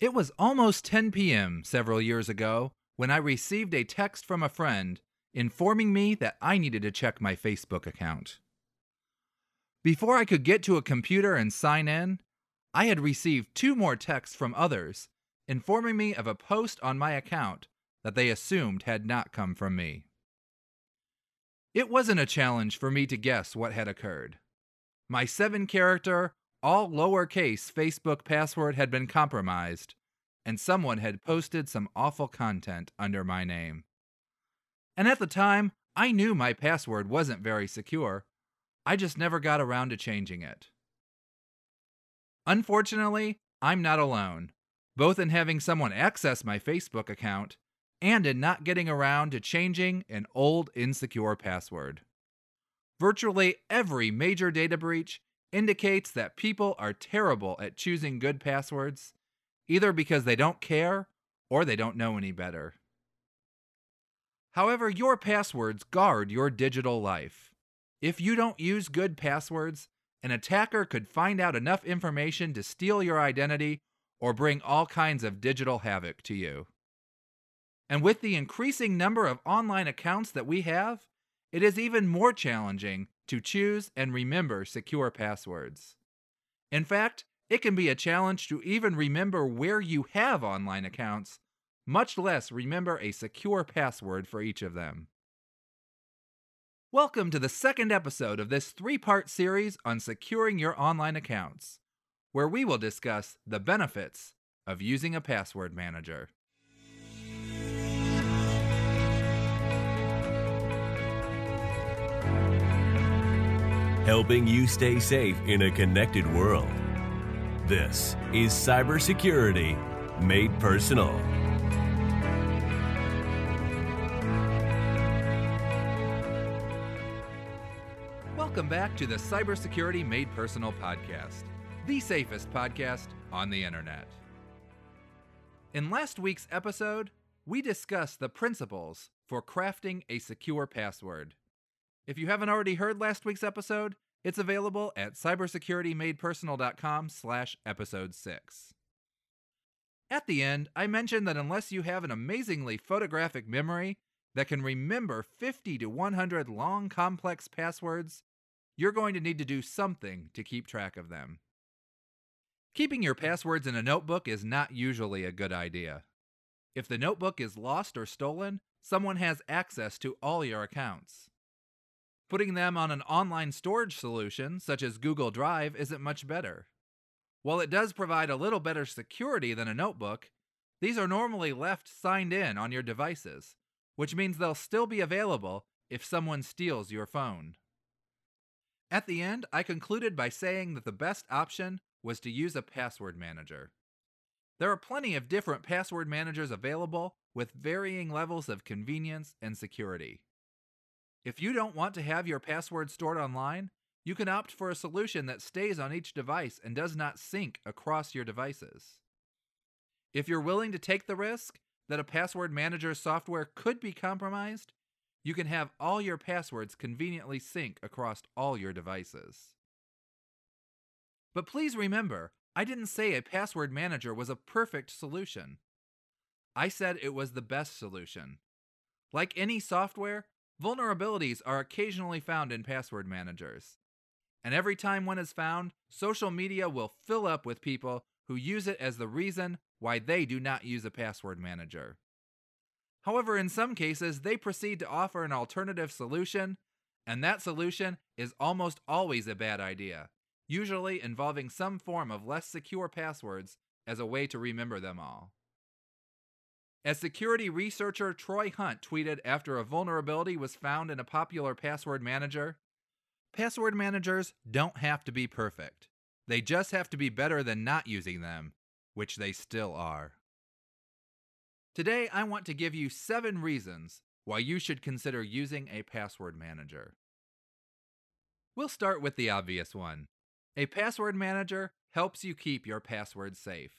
It was almost 10 p.m. several years ago when I received a text from a friend informing me that I needed to check my Facebook account. Before I could get to a computer and sign in, I had received two more texts from others informing me of a post on my account that they assumed had not come from me. It wasn't a challenge for me to guess what had occurred. My seven character, all lowercase Facebook password had been compromised, and someone had posted some awful content under my name. And at the time, I knew my password wasn't very secure. I just never got around to changing it. Unfortunately, I'm not alone, both in having someone access my Facebook account and in not getting around to changing an old insecure password. Virtually every major data breach indicates that people are terrible at choosing good passwords, either because they don't care or they don't know any better. However, your passwords guard your digital life. If you don't use good passwords, an attacker could find out enough information to steal your identity or bring all kinds of digital havoc to you. And with the increasing number of online accounts that we have, it is even more challenging to choose and remember secure passwords. In fact, it can be a challenge to even remember where you have online accounts, much less remember a secure password for each of them. Welcome to the second episode of this three part series on securing your online accounts, where we will discuss the benefits of using a password manager. Helping you stay safe in a connected world. This is Cybersecurity Made Personal. Welcome back to the Cybersecurity Made Personal podcast, the safest podcast on the internet. In last week's episode, we discussed the principles for crafting a secure password. If you haven't already heard last week's episode, it's available at cybersecuritymadepersonal.com slash episode 6. At the end, I mentioned that unless you have an amazingly photographic memory that can remember 50 to 100 long, complex passwords, you're going to need to do something to keep track of them. Keeping your passwords in a notebook is not usually a good idea. If the notebook is lost or stolen, someone has access to all your accounts. Putting them on an online storage solution, such as Google Drive, isn't much better. While it does provide a little better security than a notebook, these are normally left signed in on your devices, which means they'll still be available if someone steals your phone. At the end, I concluded by saying that the best option was to use a password manager. There are plenty of different password managers available with varying levels of convenience and security. If you don't want to have your password stored online, you can opt for a solution that stays on each device and does not sync across your devices. If you're willing to take the risk that a password manager software could be compromised, you can have all your passwords conveniently sync across all your devices. But please remember, I didn't say a password manager was a perfect solution. I said it was the best solution. Like any software, vulnerabilities are occasionally found in password managers. And every time one is found, social media will fill up with people who use it as the reason why they do not use a password manager. However, in some cases, they proceed to offer an alternative solution, and that solution is almost always a bad idea, usually involving some form of less secure passwords as a way to remember them all. As security researcher Troy Hunt tweeted after a vulnerability was found in a popular password manager, password managers don't have to be perfect. They just have to be better than not using them, which they still are. Today, I want to give you seven reasons why you should consider using a password manager. We'll start with the obvious one a password manager helps you keep your passwords safe.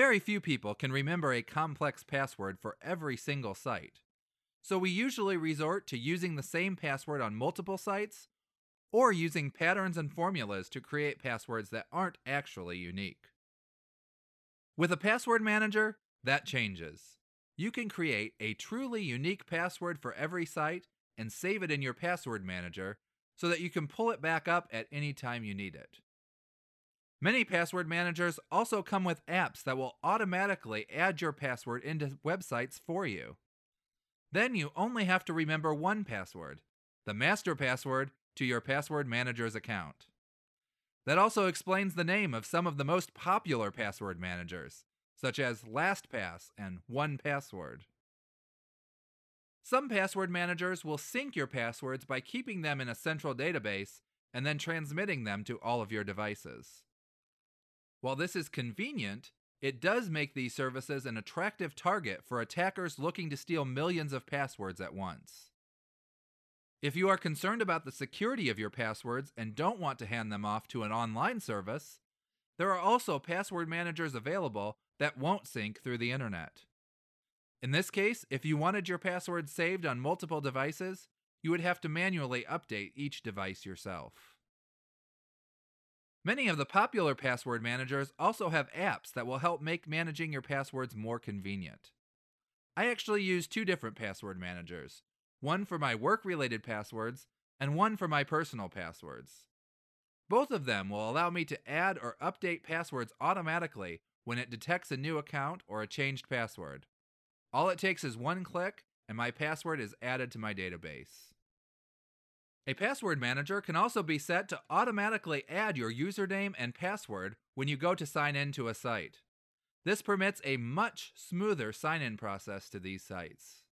Very few people can remember a complex password for every single site, so we usually resort to using the same password on multiple sites or using patterns and formulas to create passwords that aren't actually unique. With a password manager, that changes. You can create a truly unique password for every site and save it in your password manager so that you can pull it back up at any time you need it. Many password managers also come with apps that will automatically add your password into websites for you. Then you only have to remember one password, the master password to your password manager's account. That also explains the name of some of the most popular password managers, such as LastPass and 1Password. Some password managers will sync your passwords by keeping them in a central database and then transmitting them to all of your devices. While this is convenient, it does make these services an attractive target for attackers looking to steal millions of passwords at once. If you are concerned about the security of your passwords and don't want to hand them off to an online service, there are also password managers available that won't sync through the internet. In this case, if you wanted your password saved on multiple devices, you would have to manually update each device yourself. Many of the popular password managers also have apps that will help make managing your passwords more convenient. I actually use two different password managers one for my work related passwords and one for my personal passwords. Both of them will allow me to add or update passwords automatically when it detects a new account or a changed password. All it takes is one click, and my password is added to my database. A password manager can also be set to automatically add your username and password when you go to sign in to a site. This permits a much smoother sign in process to these sites.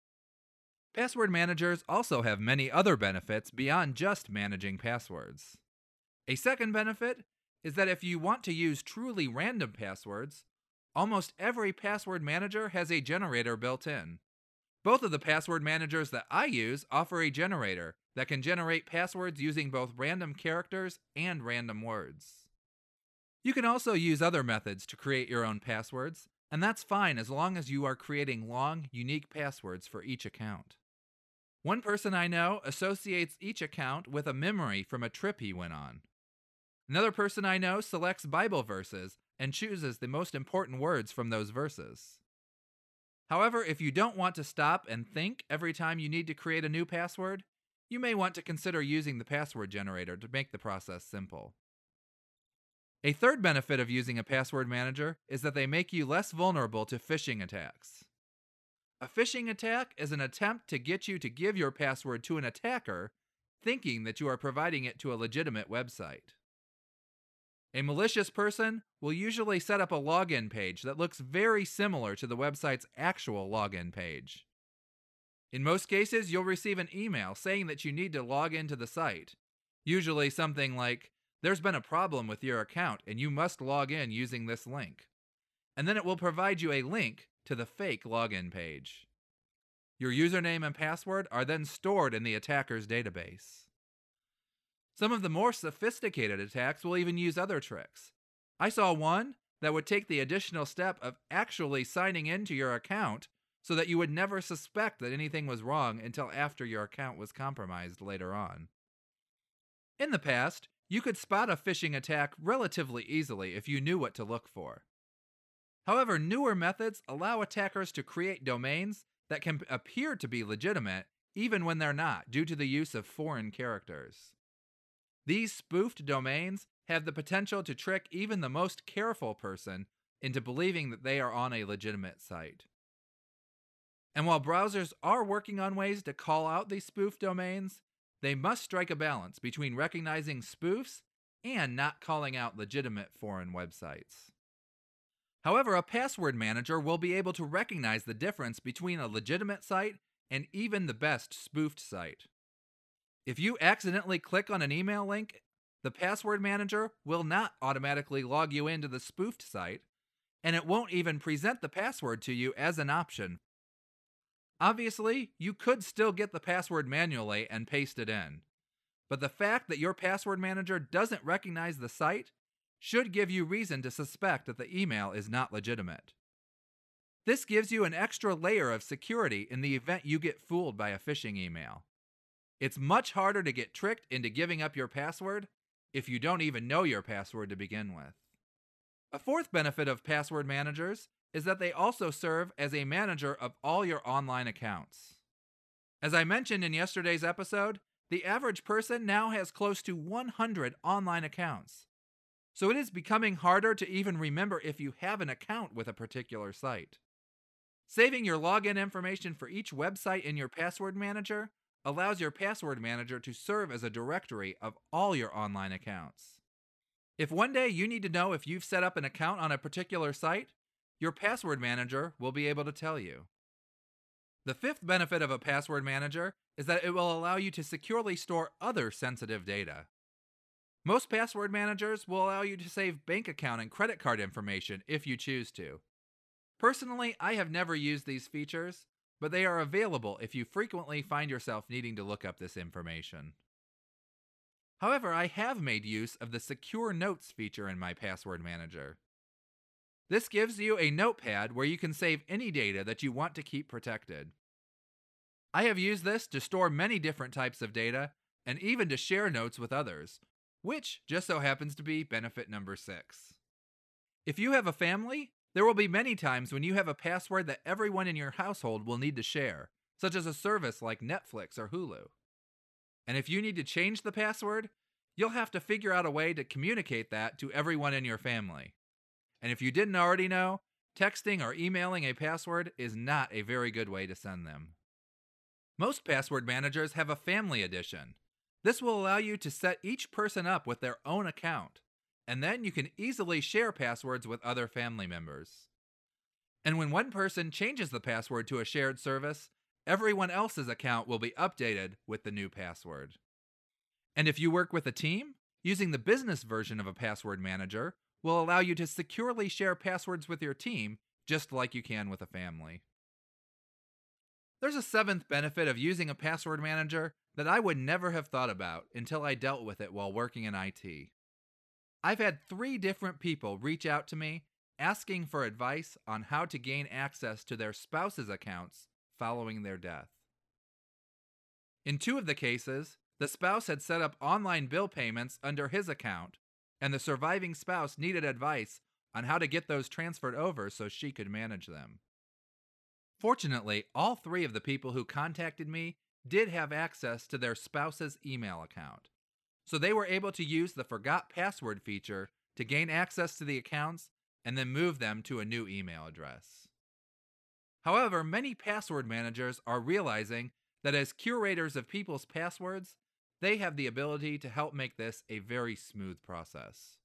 Password managers also have many other benefits beyond just managing passwords. A second benefit is that if you want to use truly random passwords, almost every password manager has a generator built in. Both of the password managers that I use offer a generator that can generate passwords using both random characters and random words. You can also use other methods to create your own passwords, and that's fine as long as you are creating long, unique passwords for each account. One person I know associates each account with a memory from a trip he went on. Another person I know selects Bible verses and chooses the most important words from those verses. However, if you don't want to stop and think every time you need to create a new password, you may want to consider using the password generator to make the process simple. A third benefit of using a password manager is that they make you less vulnerable to phishing attacks. A phishing attack is an attempt to get you to give your password to an attacker, thinking that you are providing it to a legitimate website. A malicious person will usually set up a login page that looks very similar to the website's actual login page. In most cases, you'll receive an email saying that you need to log into the site. Usually something like, There's been a problem with your account and you must log in using this link. And then it will provide you a link to the fake login page. Your username and password are then stored in the attacker's database. Some of the more sophisticated attacks will even use other tricks. I saw one that would take the additional step of actually signing into your account so that you would never suspect that anything was wrong until after your account was compromised later on. In the past, you could spot a phishing attack relatively easily if you knew what to look for. However, newer methods allow attackers to create domains that can appear to be legitimate even when they're not, due to the use of foreign characters. These spoofed domains have the potential to trick even the most careful person into believing that they are on a legitimate site. And while browsers are working on ways to call out these spoof domains, they must strike a balance between recognizing spoofs and not calling out legitimate foreign websites. However, a password manager will be able to recognize the difference between a legitimate site and even the best spoofed site. If you accidentally click on an email link, the password manager will not automatically log you into the spoofed site, and it won't even present the password to you as an option. Obviously, you could still get the password manually and paste it in. But the fact that your password manager doesn't recognize the site should give you reason to suspect that the email is not legitimate. This gives you an extra layer of security in the event you get fooled by a phishing email. It's much harder to get tricked into giving up your password if you don't even know your password to begin with. A fourth benefit of password managers is that they also serve as a manager of all your online accounts. As I mentioned in yesterday's episode, the average person now has close to 100 online accounts. So it is becoming harder to even remember if you have an account with a particular site. Saving your login information for each website in your password manager allows your password manager to serve as a directory of all your online accounts. If one day you need to know if you've set up an account on a particular site, your password manager will be able to tell you. The fifth benefit of a password manager is that it will allow you to securely store other sensitive data. Most password managers will allow you to save bank account and credit card information if you choose to. Personally, I have never used these features, but they are available if you frequently find yourself needing to look up this information. However, I have made use of the Secure Notes feature in my password manager. This gives you a notepad where you can save any data that you want to keep protected. I have used this to store many different types of data and even to share notes with others, which just so happens to be benefit number six. If you have a family, there will be many times when you have a password that everyone in your household will need to share, such as a service like Netflix or Hulu. And if you need to change the password, you'll have to figure out a way to communicate that to everyone in your family. And if you didn't already know, texting or emailing a password is not a very good way to send them. Most password managers have a family edition. This will allow you to set each person up with their own account, and then you can easily share passwords with other family members. And when one person changes the password to a shared service, everyone else's account will be updated with the new password. And if you work with a team, using the business version of a password manager will allow you to securely share passwords with your team just like you can with a family. There's a seventh benefit of using a password manager that I would never have thought about until I dealt with it while working in IT. I've had three different people reach out to me asking for advice on how to gain access to their spouse's accounts following their death. In two of the cases, the spouse had set up online bill payments under his account, and the surviving spouse needed advice on how to get those transferred over so she could manage them. Fortunately, all three of the people who contacted me did have access to their spouse's email account. So they were able to use the forgot password feature to gain access to the accounts and then move them to a new email address. However, many password managers are realizing that as curators of people's passwords, they have the ability to help make this a very smooth process.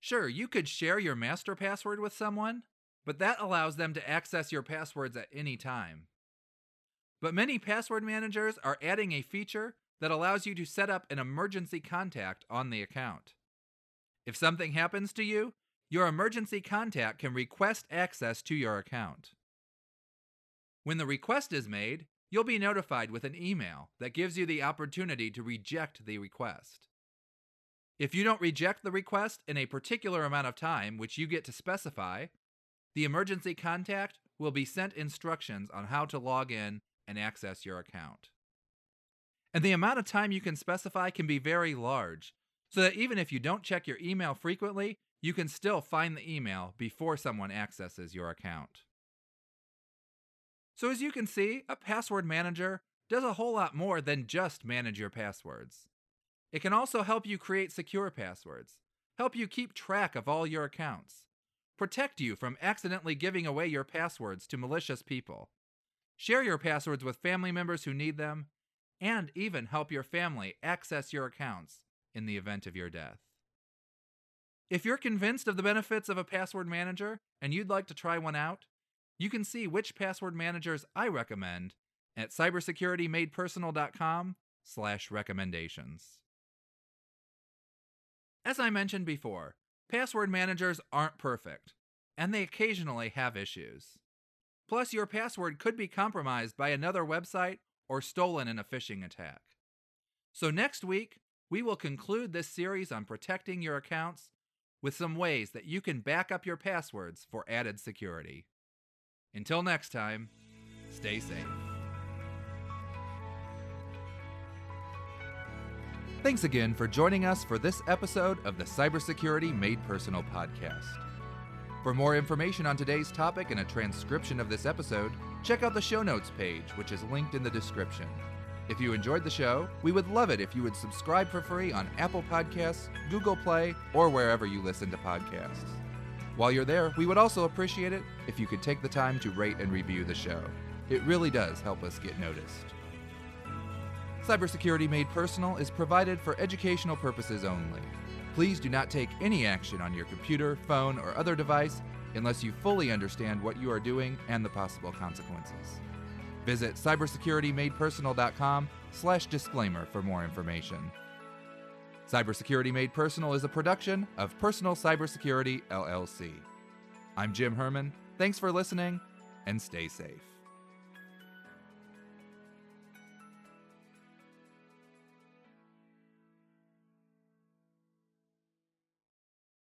Sure, you could share your master password with someone, but that allows them to access your passwords at any time. But many password managers are adding a feature that allows you to set up an emergency contact on the account. If something happens to you, your emergency contact can request access to your account. When the request is made, you'll be notified with an email that gives you the opportunity to reject the request. If you don't reject the request in a particular amount of time, which you get to specify, the emergency contact will be sent instructions on how to log in and access your account. And the amount of time you can specify can be very large, so that even if you don't check your email frequently, you can still find the email before someone accesses your account. So, as you can see, a password manager does a whole lot more than just manage your passwords. It can also help you create secure passwords, help you keep track of all your accounts, protect you from accidentally giving away your passwords to malicious people, share your passwords with family members who need them, and even help your family access your accounts in the event of your death. If you're convinced of the benefits of a password manager and you'd like to try one out, you can see which password managers I recommend at cybersecuritymadepersonal.com slash recommendations. As I mentioned before, Password managers aren't perfect, and they occasionally have issues. Plus, your password could be compromised by another website or stolen in a phishing attack. So, next week, we will conclude this series on protecting your accounts with some ways that you can back up your passwords for added security. Until next time, stay safe. Thanks again for joining us for this episode of the Cybersecurity Made Personal podcast. For more information on today's topic and a transcription of this episode, check out the show notes page, which is linked in the description. If you enjoyed the show, we would love it if you would subscribe for free on Apple Podcasts, Google Play, or wherever you listen to podcasts. While you're there, we would also appreciate it if you could take the time to rate and review the show. It really does help us get noticed. Cybersecurity Made Personal is provided for educational purposes only. Please do not take any action on your computer, phone, or other device unless you fully understand what you are doing and the possible consequences. Visit cybersecuritymadepersonal.com slash disclaimer for more information. Cybersecurity Made Personal is a production of Personal Cybersecurity, LLC. I'm Jim Herman. Thanks for listening, and stay safe.